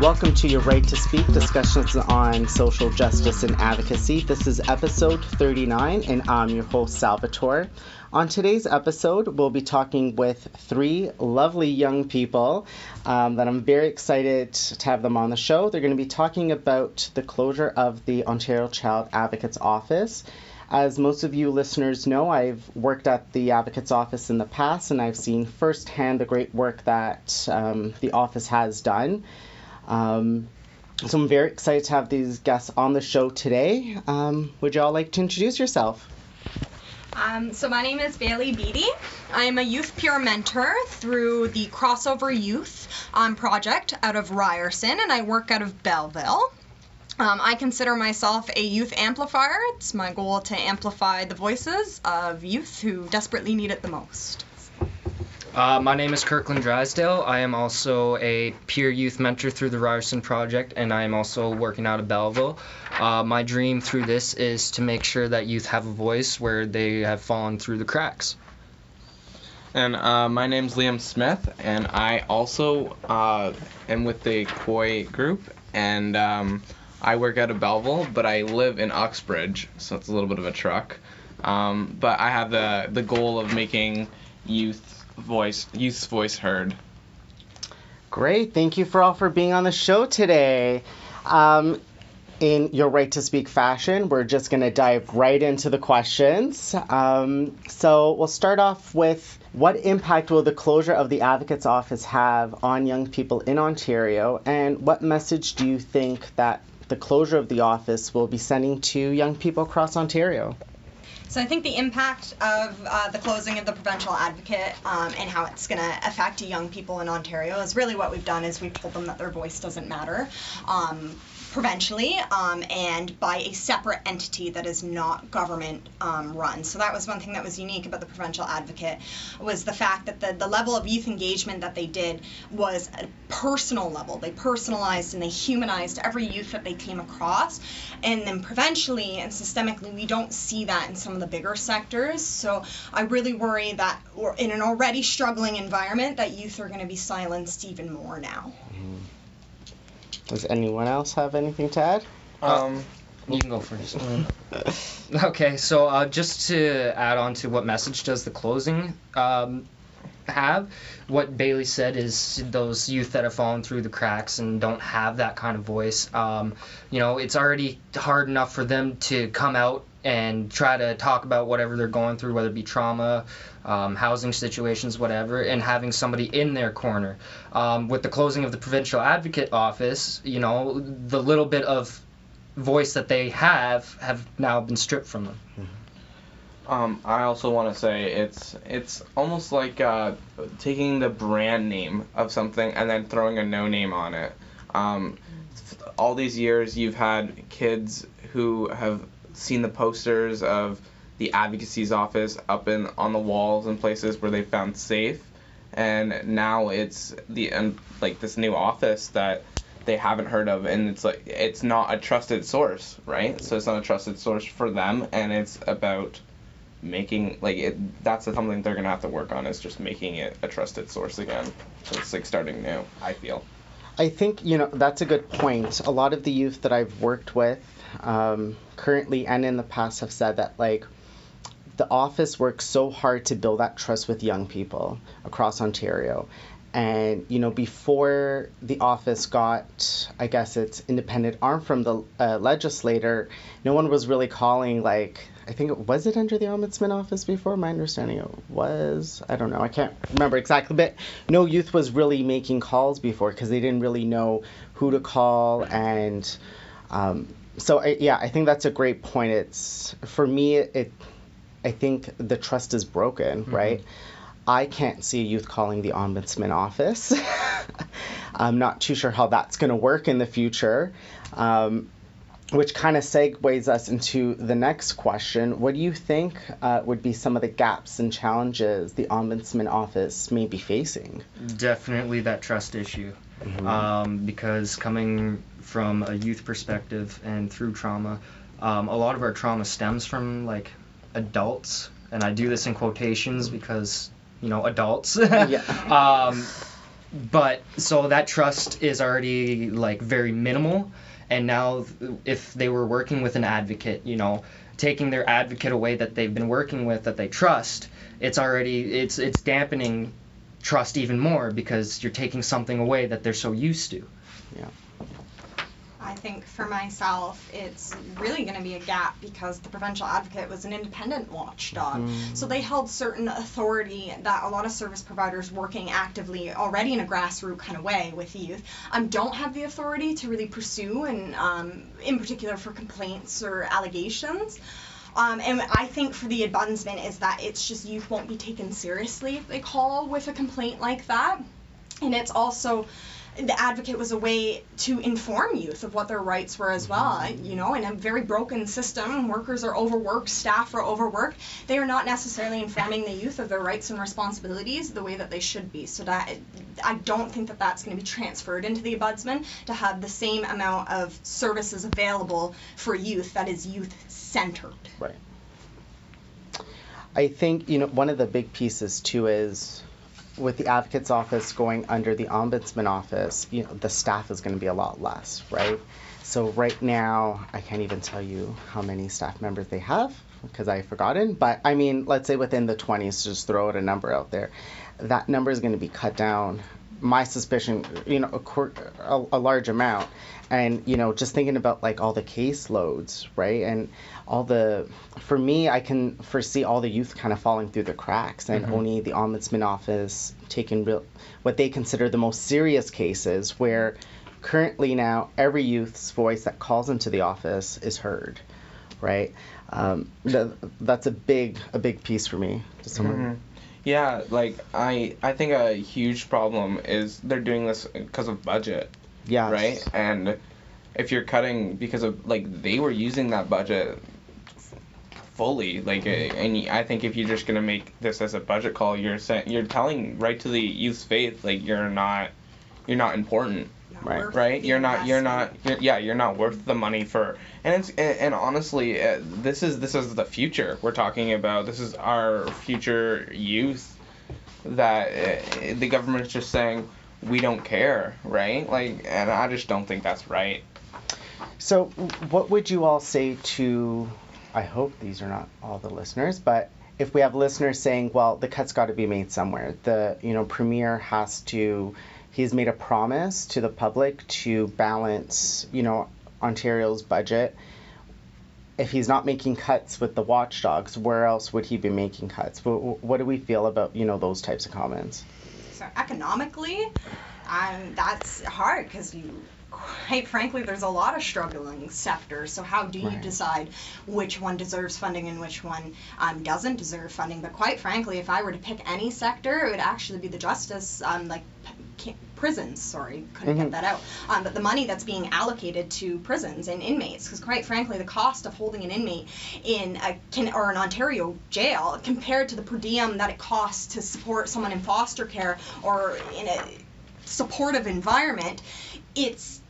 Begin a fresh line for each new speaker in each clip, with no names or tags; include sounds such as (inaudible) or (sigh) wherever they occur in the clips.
Welcome to Your Right to Speak discussions on social justice and advocacy. This is episode 39, and I'm your host, Salvatore. On today's episode, we'll be talking with three lovely young people um, that I'm very excited to have them on the show. They're going to be talking about the closure of the Ontario Child Advocates Office. As most of you listeners know, I've worked at the Advocates Office in the past and I've seen firsthand the great work that um, the office has done. Um, so I'm very excited to have these guests on the show today. Um, would you all like to introduce yourself?
Um, so my name is Bailey Beatty. I'm a youth peer mentor through the Crossover Youth um, project out of Ryerson, and I work out of Belleville. Um, I consider myself a youth amplifier. It's my goal to amplify the voices of youth who desperately need it the most.
Uh, my name is Kirkland Drysdale. I am also a peer youth mentor through the Ryerson Project, and I am also working out of Belleville. Uh, my dream through this is to make sure that youth have a voice where they have fallen through the cracks.
And uh, my name's Liam Smith, and I also uh, am with the Koi group, and um, I work out of Belleville, but I live in Uxbridge, so it's a little bit of a truck. Um, but I have the the goal of making youth voice youth's voice heard.
Great. Thank you for all for being on the show today. Um, in your right to speak fashion, we're just going to dive right into the questions. Um, so we'll start off with what impact will the closure of the Advocate's Office have on young people in Ontario, and what message do you think that the closure of the office will be sending to young people across Ontario?
So I think the impact of uh, the closing of the provincial advocate um, and how it's going to affect young people in Ontario is really what we've done is we've told them that their voice doesn't matter. Um, provincially um, and by a separate entity that is not government um, run. So that was one thing that was unique about the provincial advocate was the fact that the, the level of youth engagement that they did was a personal level. They personalized and they humanized every youth that they came across. And then provincially and systemically, we don't see that in some of the bigger sectors. So I really worry that in an already struggling environment that youth are going to be silenced even more now. Mm-hmm.
Does anyone else have anything to add?
Um, you can go first. (laughs) (laughs) okay, so uh, just to add on to what message does the closing um, have? What Bailey said is those youth that have fallen through the cracks and don't have that kind of voice. Um, you know, it's already hard enough for them to come out and try to talk about whatever they're going through, whether it be trauma, um, housing situations, whatever, and having somebody in their corner. Um, with the closing of the provincial advocate office, you know, the little bit of voice that they have have now been stripped from them.
Um, I also want to say it's it's almost like uh, taking the brand name of something and then throwing a no name on it. Um, all these years, you've had kids who have seen the posters of the advocacy's office up in on the walls and places where they found safe, and now it's the and like this new office that they haven't heard of, and it's like it's not a trusted source, right? So it's not a trusted source for them, and it's about making like it that's something they're gonna have to work on is just making it a trusted source again. So it's like starting new i feel
i think you know that's a good point a lot of the youth that i've worked with um, currently and in the past have said that like the office works so hard to build that trust with young people across Ontario. And you know, before the office got, I guess, its independent arm from the uh, legislator, no one was really calling like I think it was it under the ombudsman office before. My understanding it was. I don't know. I can't remember exactly, but no youth was really making calls before because they didn't really know who to call and. Um, so I, yeah, I think that's a great point. It's for me, it, I think the trust is broken, mm-hmm. right? I can't see a youth calling the ombudsman office. (laughs) I'm not too sure how that's going to work in the future. Um, which kind of segues us into the next question. What do you think uh, would be some of the gaps and challenges the ombudsman office may be facing?
Definitely that trust issue. Mm-hmm. Um, because coming from a youth perspective and through trauma, um, a lot of our trauma stems from like adults, and I do this in quotations because you know adults. yeah. (laughs) um, but so that trust is already like very minimal, and now if they were working with an advocate, you know, taking their advocate away that they've been working with that they trust, it's already it's it's dampening trust even more because you're taking something away that they're so used to.
Yeah.
I think for myself, it's really going to be a gap because the provincial advocate was an independent watchdog.
Mm.
So they held certain authority that a lot of service providers working actively already in a grassroots kind of way with youth um, don't have the authority to really pursue, and um, in particular for complaints or allegations. Um, and I think for the ombudsman is that it's just youth won't be taken seriously if they call with a complaint like that. And it's also the advocate was a way to inform youth of what their rights were as well. Uh, you know, in a very broken system, workers are overworked, staff are overworked. They are not necessarily informing the youth of their rights and responsibilities the way that they should be. So that I don't think that that's going to be transferred into the ombudsman to have the same amount of services available for youth that is youth centered.
Right. I think you know one of the big pieces too is with the advocate's office going under the ombudsman office, you know, the staff is going to be a lot less, right? So right now, I can't even tell you how many staff members they have because I've forgotten. But I mean, let's say within the 20s, just throw out a number out there. That number is going to be cut down. My suspicion, you know, a, a, a large amount. And, you know, just thinking about like all the caseloads, right? And all the, for me, I can foresee all the youth kind of falling through the cracks and
Mhm.
only the ombudsman office taking real, what they consider the most serious cases where currently now every youth's voice that calls into the office is heard, right? Um, th- that's a big, a big piece for me. Someone?
Mhm. Yeah, like I I think a huge problem is they're doing this because of budget,
Yeah.
right? And if you're cutting because of like they were using that budget fully, like uh, and I think if you're just gonna make this as a budget call, you're saying you're telling right to the youth's faith like you're not you're not important
Right.
right you're not you're not you're, yeah you're not worth the money for and it's and, and honestly uh, this is this is the future we're talking about this is our future youth that uh, the government's just saying we don't care right like and i just don't think that's right
So, what would you all say to? I hope these are not all the listeners, but if we have listeners saying, "Well, the cut's got to be made somewhere," the you know premier has to. He's made a promise to the public to balance, you know, Ontario's budget. If he's not making cuts with the watchdogs, where else would he be making cuts? What, what do we feel about you know those types of comments?
So economically, um, that's hard because you, quite frankly, there's a lot of struggling sectors. So how do you
Right.
decide which one deserves funding and which one um, doesn't deserve funding? But quite frankly, if I were to pick any sector, it would actually be the justice, um, like prisons. Sorry, couldn't
Mhm.
get that out. Um, but the money that's being allocated to prisons and inmates, because quite frankly, the cost of holding an inmate in a can or an Ontario jail compared to the per diem that it costs to support someone in foster care or in a supportive environment, it's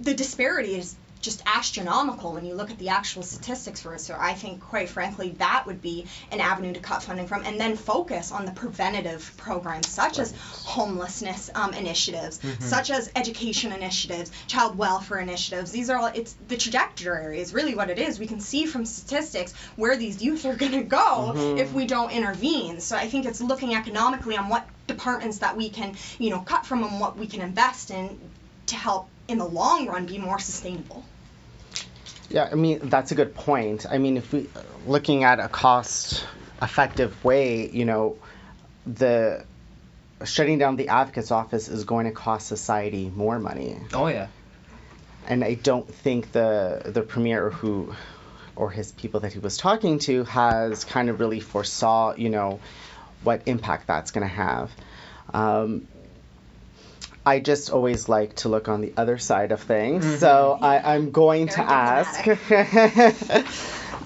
the disparity is just astronomical when you look at the actual statistics for it. So I think, quite frankly, that would be an avenue to cut funding from, and then focus on the preventative programs such as homelessness um, initiatives, such as education initiatives, child welfare initiatives. These are all it's the trajectory is really what it is. We can see from statistics where these youth are going to go
Mhm.
if we don't intervene. So I think it's looking economically on what departments that we can, you know, cut from and what we can invest in to help in the long run be more sustainable.
Yeah, I mean that's a good point. I mean, if we looking at a cost-effective way, you know, the shutting down the advocate's office is going to cost society more money,
Oh yeah.
and I don't think the the premier or who or his people that he was talking to has kind of really foresaw, you know, what impact that's going to have. Um, I just always like to look on the other side of things,
Mhm.
so I, I'm going to ask.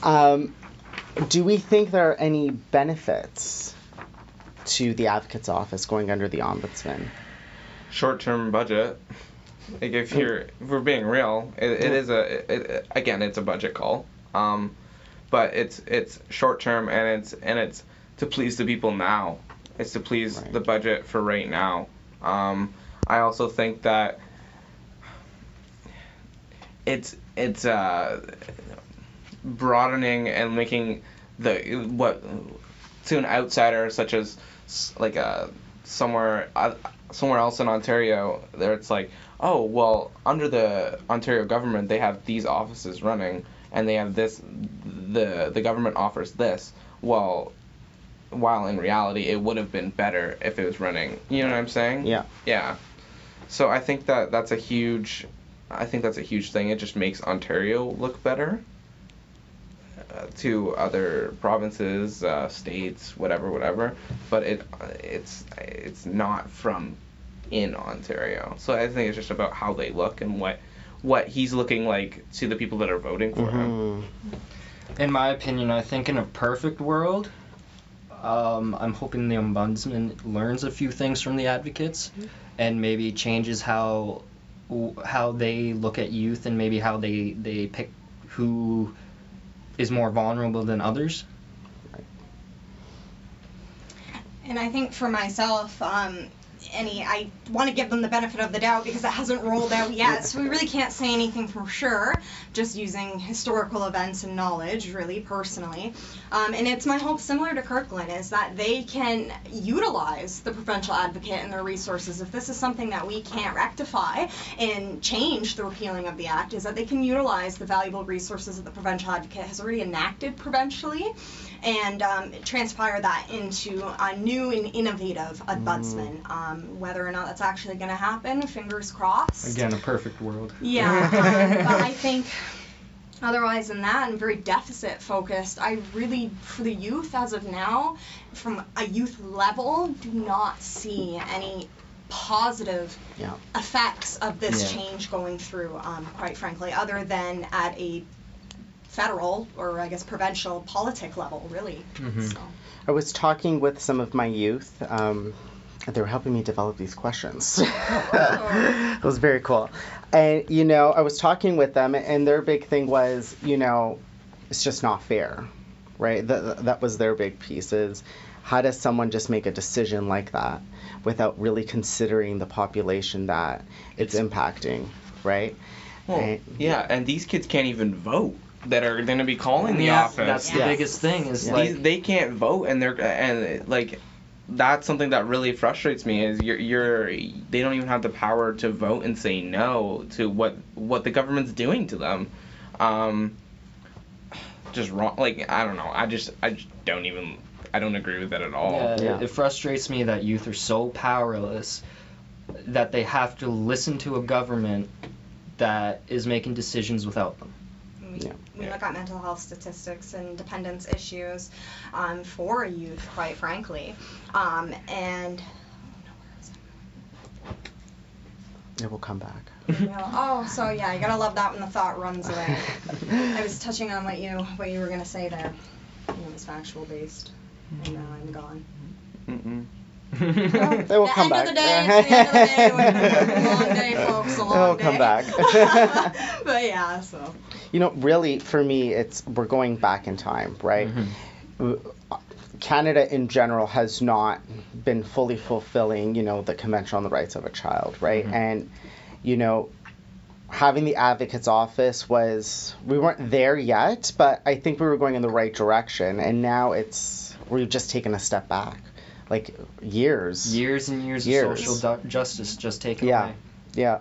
(laughs) um, do we think there are any benefits to the advocate's office going under the ombudsman?
short-term budget like if you're if we're being real it, it is a it, it- again it's a budget call um but it's it's short-term and it's and it's to please the people now it's to please
Right.
the budget for right now Um, I also think that it's it's uh, broadening and making the what to an outsider such as like a somewhere uh, somewhere else in Ontario there it's like oh well under the Ontario government they have these offices running and they have this the the government offers this. Well while in reality it would have been better if it was running. You know what I'm saying?
Yeah.
yeah so I think that that's a huge I think that's a huge thing it just makes Ontario look better uh, to other provinces, uh, states, whatever, whatever. But it it's it's not from in Ontario. So I think it's just about how they look and what what he's looking like to the people that are voting for him.
Mhm.
In my opinion, I think in a perfect world, um, I'm hoping the ombudsman learns a few things from the advocates, and maybe changes how how they look at youth and maybe how they they pick who is more vulnerable than others.
And I think for myself, um, any I want to give them the benefit of the doubt because it hasn't rolled out yet, so we really can't say anything for sure. Just using historical events and knowledge, really personally. Um, and it's my hope, similar to Kirkland, is that they can utilize the provincial advocate and their resources. If this is something that we can't rectify and change the repealing of the act, is that they can utilize the valuable resources that the provincial advocate has already enacted provincially and um, transpire that into a new and innovative ombudsman. Um, whether or not that's actually going to happen, fingers crossed.
Again, a perfect world.
Yeah, (laughs) um, but I think otherwise than that, I'm very deficit focused. I really, for the youth as of now, from a youth level, do not see any positive
Yeah.
effects of this
Yeah.
change going through, um, quite frankly, other than at a federal or I guess provincial politic level, really.
Mhm.
So.
I was talking with some of my youth. Um, they were helping me develop these questions. (laughs) it was very cool. And, you know, I was talking with them, and their big thing was, you know, it's just not fair, right? That, that was their big piece is how does someone just make a decision like that without really considering the population that it's, impacting, right?
Well,
And-
yeah, and these kids can't even vote that are going to be calling the
yeah,
office.
that's the
Yeah.
biggest thing. Is
Yeah.
like
these, they can't vote and they're and like that's something that really frustrates me is you're you're they don't even have the power to vote and say no to what what the government's doing to them um just wrong like i don't know i just i just don't even i don't agree with that at all
Yeah,
Yeah.
It, it frustrates me that youth are so powerless that they have to listen to a government that is making decisions without them.
We,
Yeah.
we
Yeah.
look at mental health statistics and dependence issues um, for youth, quite frankly. Um, and
It will come back. (laughs)
oh, so yeah, you gotta love that when the thought runs away. I was touching on what you what you were gonna say there. And it was factual based, and now I'm gone.
Mm-mm.
They will
the
come
end
back.
of the day, it's the end of the day. It's (laughs) a long day, folks. A long
It'll
day.
come back. (laughs)
but yeah, so.
You know, really, for me, it's we're going back in time, right?
Mhm.
Canada in general has not been fully fulfilling, you know, the Convention on the Rights of a Child, right?
Mhm.
And, you know, having the advocate's office was we weren't there yet, but I think we were going in the right direction, and now it's we've just taken a step back, like years.
Years and years,
Years.
of social du- justice just taken
Yeah.
away.
Yeah.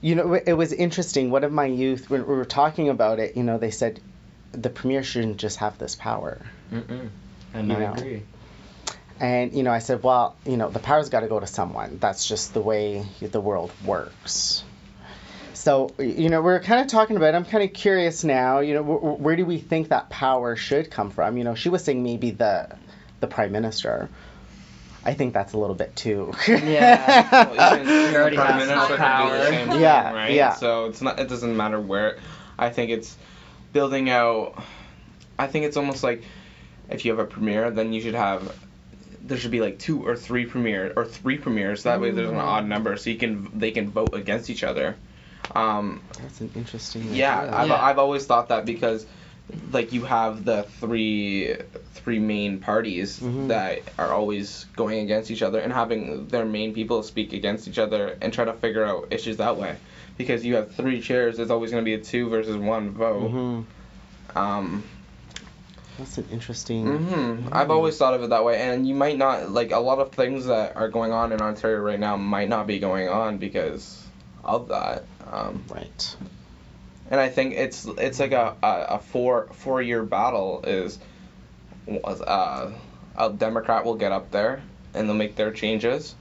You know, it was interesting. One of my youth, when we were talking about it, you know, they said the premier shouldn't just have this power.
Mm-mm. And
You
I
know.
agree.
And, you know, I said, well, you know, the power's got to go to someone. That's just the way the world works. So, you know, we're kind of talking about it. I'm kind of curious now, you know, wh- where do we think that power should come from? You know, she was saying maybe the the prime minister. I think that's a little bit too.
Yeah. (laughs)
Well, even
You already
the prime
have
minister can do the
power.
same thing,
Yeah,
right?
yeah.
So it's not. It doesn't matter where. I think it's building out. I think it's almost like if you have a premiere, then you should have. There should be like two or three premiere or three premieres. That way, there's an odd number, so you can they can vote against each other. Um,
That's an interesting.
yeah,
idea.
I've,
Yeah.
I've always thought that because like you have the three three main parties
Mhm.
that are always going against each other and having their main people speak against each other and try to figure out issues that way because you have three chairs there's always going to be a two versus one vote
hmm
um
That's an interesting.
hmm I've always thought of it that way, and you might not like a lot of things that are going on in Ontario right now might not be going on because of that. Um,
Right.
And I think it's it's like a, a, a four four year battle is uh, a Democrat will get up there and they'll make their changes,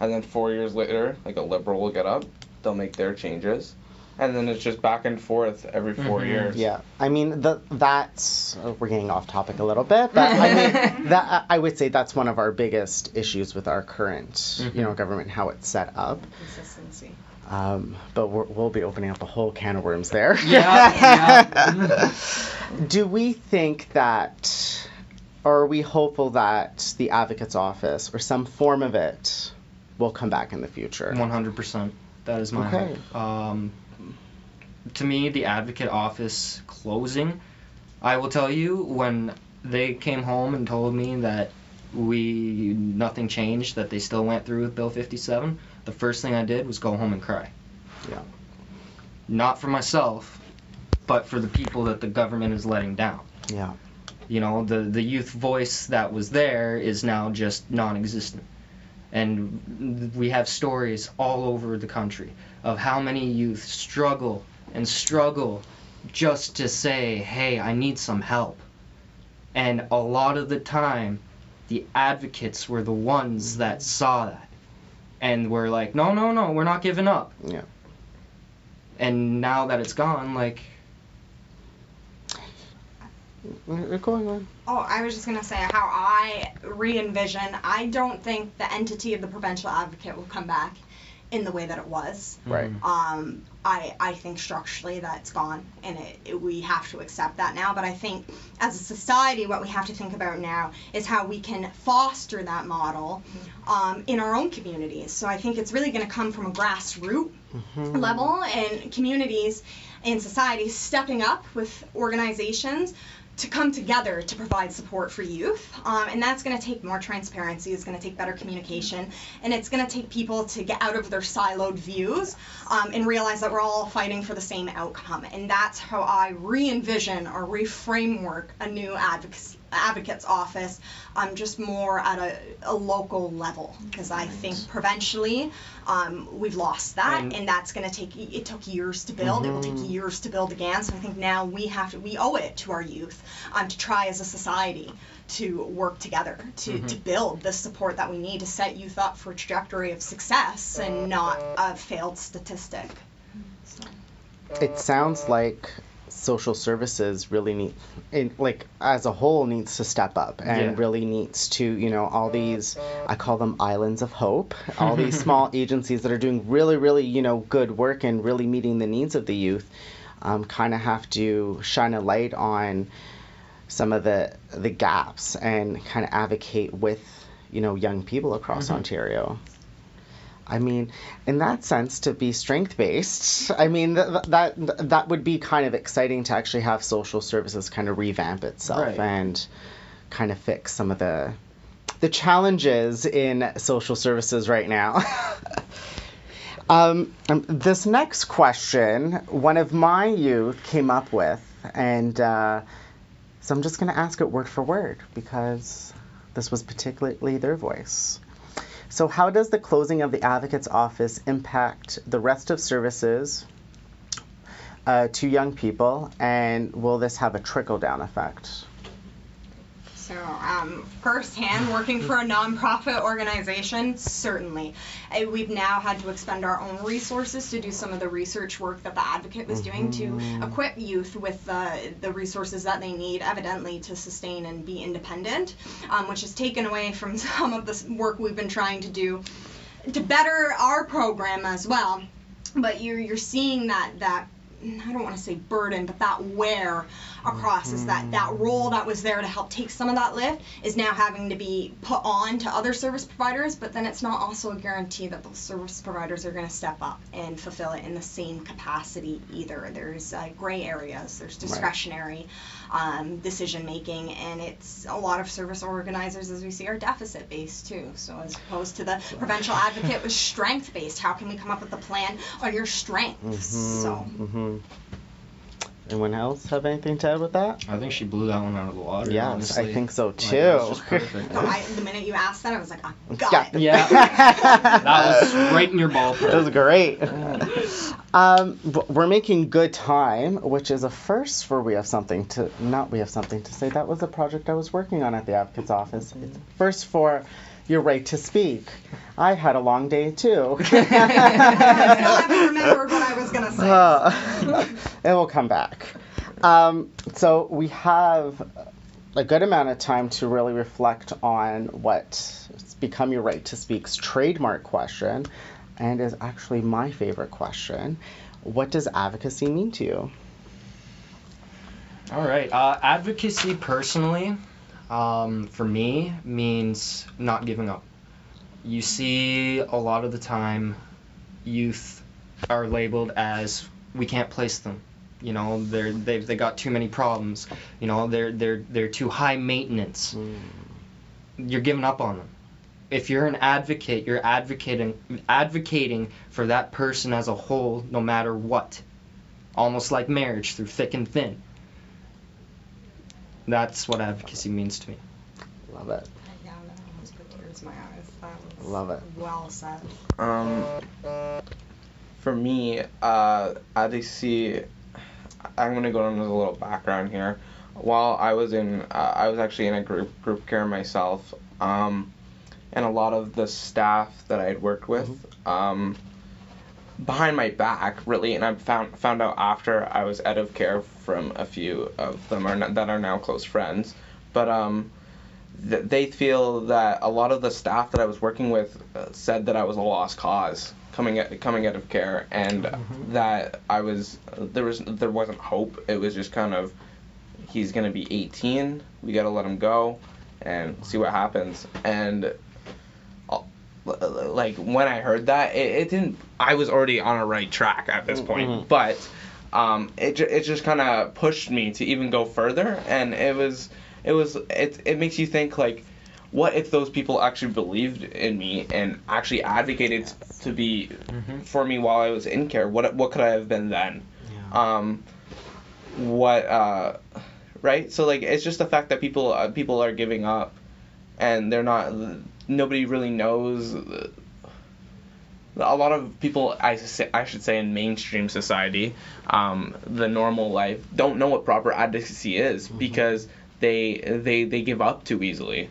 and then four years later, like a liberal will get up, they'll make their changes, and then it's just back and forth every 4
Mhm.
years.
Yeah, I mean the, that's oh, we're getting off topic a little bit, but I mean (laughs) that I would say that's one of our biggest issues with our current you know government how it's set up.
Consistency.
Um, but we're, we'll be opening up a whole can of worms there. (laughs)
Yeah, (laughs)
Do we think that, or are we hopeful that the advocate's office or some form of it will come back in the future?
One hundred percent. That is my
Okay.
hope. Um, to me, the advocate office closing, I will tell you when they came home and told me that we nothing changed, that they still went through with Bill 57. The first thing I did was go home and cry.
Yeah.
Not for myself, but for the people that the government is letting down.
Yeah.
You know, the the youth voice that was there is now just non-existent. And we have stories all over the country of how many youth struggle and struggle just to say, "Hey, I need some help." And a lot of the time, the advocates were the ones that saw that and were like, "No, no, no, we're not giving up."
Yeah.
And now that it's gone, like uh, uh,
We're going on.
Oh, I was just gonna say how I re-envision. I don't think the entity of the provincial advocate will come back in the way that it was.
Right.
Um, I I think structurally that's gone, and it, it, we have to accept that now. But I think as a society, what we have to think about now is how we can foster that model um, in our own communities. So I think it's really going to come from a grassroots
Mhm.
level and communities and societies stepping up with organizations to come together to provide support for youth. Um, and that's going to take more transparency, it's going to take better communication, and it's going to take people to get out of their siloed views um, and realize that we're all fighting for the same outcome. And that's how I re envision or reframework a new advocacy. Advocate's office, um, just more at a, a local level, because I think provincially um, we've lost that,
And-
and that's going to take. It took years to build. It will take years to build again. So I think now we have to. We owe it to our youth um, to try as a society to work together to, to build the support that we need to set youth up for a trajectory of success and not a failed statistic. So.
It sounds like social services really need, in, like as a whole, needs to step up and
Yeah.
really needs to, you know, all these, I call them islands of hope, all these (laughs) small agencies that are doing really, really, you know, good work and really meeting the needs of the youth, um, kind of have to shine a light on some of the the gaps and kind of advocate with, you know, young people across
Mhm.
Ontario. I mean, in that sense, to be strength based, I mean th- that that would be kind of exciting to actually have social services kind of revamp itself
Right.
and kind of fix some of the the challenges in social services right now. (laughs) um, um, this next question, one of my youth came up with, and uh, so I'm just going to ask it word for word because this was particularly their voice. So, how does the closing of the advocate's office impact the rest of services uh, to young people, and will this have a trickle down effect?
So, um, firsthand, working for a nonprofit organization, certainly. Uh, we've now had to expend our own resources to do some of the research work that the advocate was doing to equip youth with the, the resources that they need, evidently, to sustain and be independent, um, which has taken away from (laughs) some of the work we've been trying to do to better our program as well. But you're, you're seeing that, that I don't want to say burden, but that wear across is that that role that was there to help take some of that lift is now having to be put on to other service providers, but then it's not also a guarantee that those service providers are going to step up and fulfill it in the same capacity either. There's uh, gray areas, there's discretionary um, decision making, and it's a lot of service organizers, as we see, are deficit based too. So as opposed to the provincial advocate was (laughs) strength based, how can we come up with a plan on your strengths? So.
Hmm Anyone else have anything to add with that?
I think she blew that one out of the water.
Yes,
honestly.
I think so too.
that was just (laughs)
I, the minute you asked that, I was like, I got
Yeah.
it.
Yeah. (laughs) that was right in your ballpark.
It was great. Um, we're making good time, which is a first for We Have Something to, not We Have Something to Say. That was a project I was working on at the Advocate's office. It's a first for your right to speak. I had a long day too. (laughs)
I still haven't remembered what I was gonna say.
Uh, (laughs) it will come back. Um, so we have a good amount of time to really reflect on what's become your right to speak's trademark question, and is actually my favorite question. What does advocacy mean to you?
All right. Uh, advocacy, personally, um, for me, means not giving up. You see a lot of the time, youth are labeled as we can't place them. You know, they're they've they got too many problems. You know, they're they're they're too high maintenance. You're giving up on them. If you're an advocate, you're advocating advocating for that person as a whole, no matter what. Almost like marriage, through thick and thin. That's what advocacy means to me.
Love it.
Yeah, that almost put tears in my eyes. That was
Love it.
well said.
Um, for me, uh, advocacy. I'm gonna go into a little background here. While I was in, uh, I was actually in a group group care myself, um, and a lot of the staff that I had worked with, um, behind my back, really, and I found found out after I was out of care from a few of them are not, that are now close friends, but um, th- they feel that a lot of the staff that I was working with uh, said that I was a lost cause coming at, coming out of care, and that I was there was there wasn't hope. It was just kind of he's gonna be 18. We gotta let him go, and see what happens. And uh, like when I heard that, it, it didn't. I was already on a right track at this point,
Mhm.
but um, it it just kind of pushed me to even go further, and it was it was it it makes you think like, what if those people actually believed in me and actually advocated to be
Mm-hmm.
for me while I was in care? What what could I have been then? Um, what uh, right? So like it's just the fact that people uh, people are giving up, and they're not. Nobody really knows. A lot of people, I, say, I should say, in mainstream society, um, the normal life, don't know what proper advocacy is because they they they give up too easily,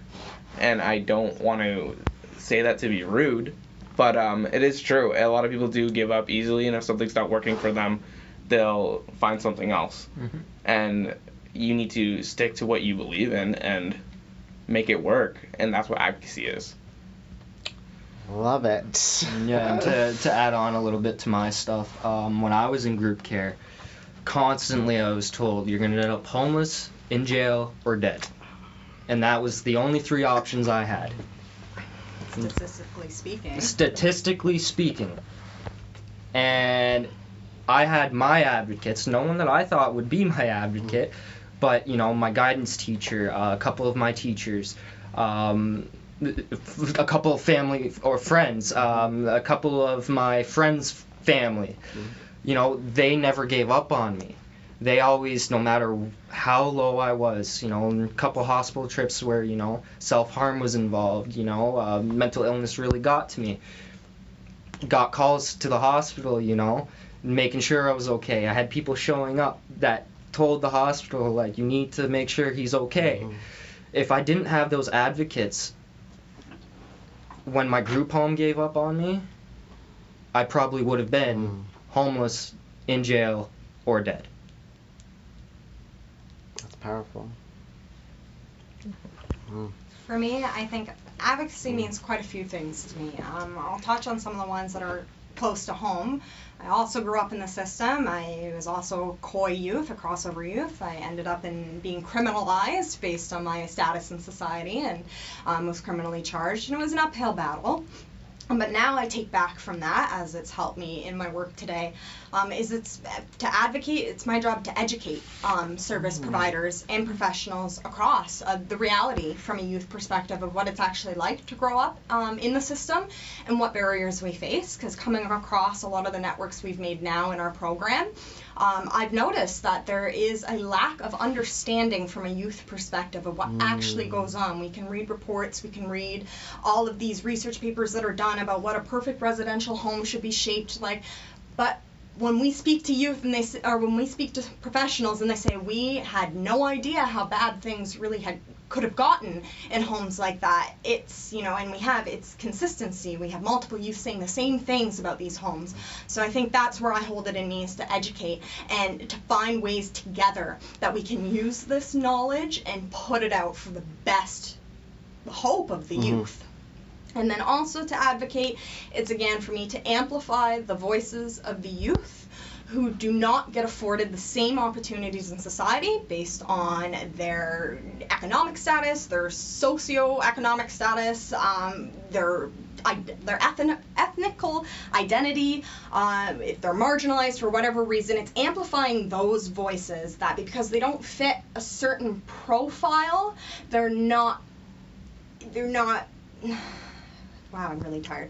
and I don't want to say that to be rude, but um, it is true. A lot of people do give up easily, and if something's not working for them, they'll find something else.
Mhm.
And you need to stick to what you believe in and make it work, and that's what advocacy is.
Love it.
Yeah, and to, to add on a little bit to my stuff, um, when I was in group care, constantly I was told you're going to end up homeless, in jail, or dead. And that was the only three options I had,
Statistically speaking.
statistically speaking. And I had my advocates, no one that I thought would be (laughs) my advocate, but, you know, my guidance teacher, uh, a couple of my teachers, um, a couple of family or friends, um, a couple of my friends' family. You know, they never gave up on me. They always, no matter how low I was, you know, a couple hospital trips where, you know, self harm was involved, you know, uh, mental illness really got to me. Got calls to the hospital, you know, making sure I was okay. I had people showing up that told the hospital, like, you need to make sure he's okay. If I didn't have those advocates, when my group home gave up on me, I probably would have been
Mm,
homeless, in jail, or dead.
That's powerful.
For me, I think advocacy means quite a few things to me. Um, I'll touch on some of the ones that are close to home. I also grew up in the system. I was also coy youth, a crossover youth. I ended up in being criminalized based on my status in society and um, was criminally charged, and it was an uphill battle. Um, but now I take back from that as it's helped me in my work today. Um, is it's to advocate. It's my job to educate um, service providers and professionals across uh, the reality from a youth perspective of what it's actually like to grow up um, in the system and what barriers we face. Because coming across a lot of the networks we've made now in our program, um, I've noticed that there is a lack of understanding from a youth perspective of what actually goes on. We can read reports, we can read all of these research papers that are done about what a perfect residential home should be shaped like, but when we speak to youth and they or when we speak to professionals and they say we had no idea how bad things really had could have gotten in homes like that it's you know and we have it's consistency. We have multiple youth saying the same things about these homes. So i think that's where i hold it in me is to educate and to find ways together that we can use this knowledge and put it out for the best hope of the mm-hmm. youth. And then also to advocate, it's again for me to amplify the voices of the youth who do not get afforded the same opportunities in society based on their economic status, their socio-economic status, um, their their ethnic ethnical identity, uh, if they're marginalized for whatever reason, it's amplifying those voices that because they don't fit a certain profile, they're not they're not wow i'm really tired.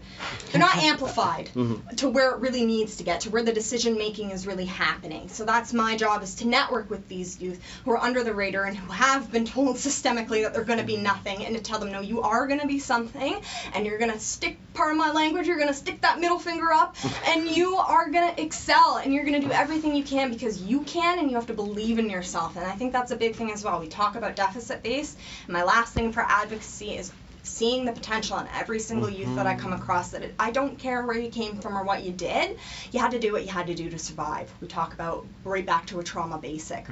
They're not amplified (laughs)
Mhm.
to where it really needs to get to where the decision making is really happening. So that's my job is to network with these youth who are under the radar and who have been told systemically that they're going to be nothing and to tell them no you are going to be something and you're going to stick part of my language you're going to stick that middle finger up (laughs) and you are going to excel and you're going to do everything you can because you can and you have to believe in yourself. And i think that's a big thing as well. We talk about deficit based my last thing for advocacy is seeing the potential in every single youth that I come across that it, I don't care where you came from or what you did, you had to do what you had to do to survive. We talk about right back to a trauma basic.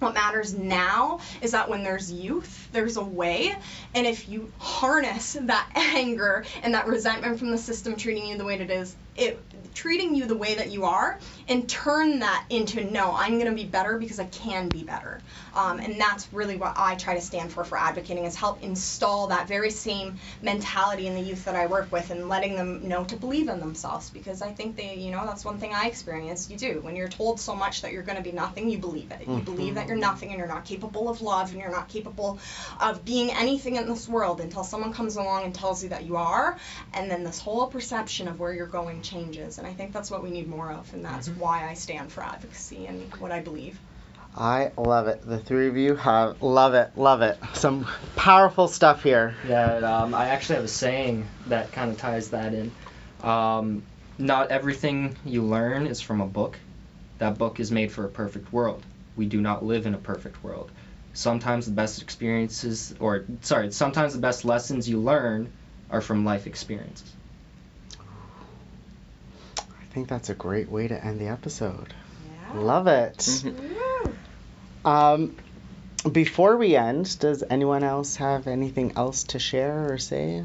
What matters now is that when there's youth, there's a way, and if you harness that (laughs) anger and that resentment from the system treating you the way it is, it treating you the way that you are, and turn that into no, I'm gonna be better because I can be better. Um, and that's really what I try to stand for for advocating is help install that very same mentality in the youth that I work with and letting them know to believe in themselves because I think they, you know, that's one thing I experienced. You do when you're told so much that you're going to be nothing, you believe it. You believe that you're mm-hmm. nothing and you're not capable of love and you're not capable of being anything in this world until someone comes along and tells you that you are, and then this whole perception of where you're going changes. And I think that's what we need more of, and that's mm-hmm. why I stand for advocacy and what I believe.
I love it. The three of you have love it, love it. Some powerful stuff here.
Yeah, um, I actually have a saying that kind of ties that in. Um, not everything you learn is from a book. That book is made for a perfect world. We do not live in a perfect world. Sometimes the best experiences, or sorry, sometimes the best lessons you learn are from life experiences.
I think that's a great way to end the episode.
Yeah.
Love it.
Mhm.
Um, before we end, does anyone else have anything else to share or say?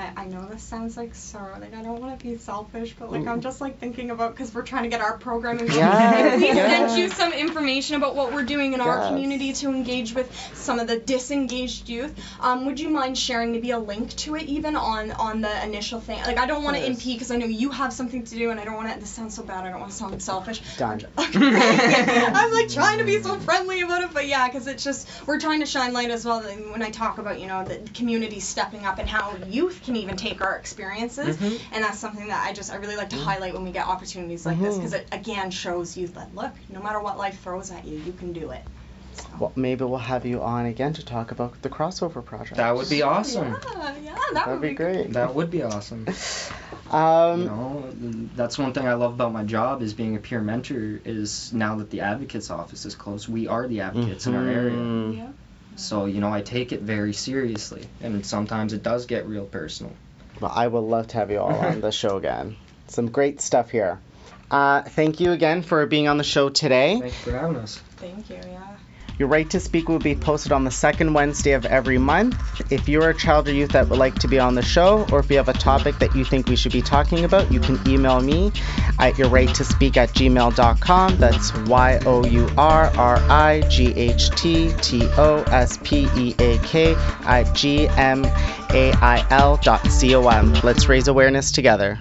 I, I know this sounds like so like I don't want to be selfish, but like I'm just like thinking about because we're trying to get our programming. going.
Yes, (laughs)
if we
yes.
sent you some information about what we're doing in our community to engage with some of the disengaged youth, um, would you mind sharing maybe a link to it even on on the initial thing? Like I don't want to
Yes.
impede because I know you have something to do and I don't want to. This sounds so bad. I don't want to sound selfish.
Done. (laughs)
I'm like trying to be so friendly about it, but yeah, because it's just we're trying to shine light as well. When I talk about you know the community stepping up and how youth can even take our experiences,
Mhm.
and that's something that I just I really like to highlight when we get opportunities like this
Mhm.
because it again shows youth that look, no matter what life throws at you, you can do it. So.
Well, maybe we'll have you on again to talk about the crossover project.
That would be awesome.
Yeah, yeah, that
That'd
would
be great.
That would be awesome. (laughs)
Um,
you know, that's one thing I love about my job is being a peer mentor. Is now that the advocates office is closed, we are the advocates in our area.
mhm.
Yeah.
So you know, I take it very seriously, and sometimes it does get real personal.
Well, I would love to have you all on the (laughs) show again. Some great stuff here. Uh, thank you again for being on the show today.
Thanks for having us.
Thank you. Yeah.
Your Right to Speak will be posted on the second Wednesday of every month. If you're a child or youth that would like to be on the show, or if you have a topic that you think we should be talking about, you can email me at your right to speak at gmail.com. That's Y O U R R I G H T T O S P E A K at G M A I L dot C O M. Let's raise awareness together.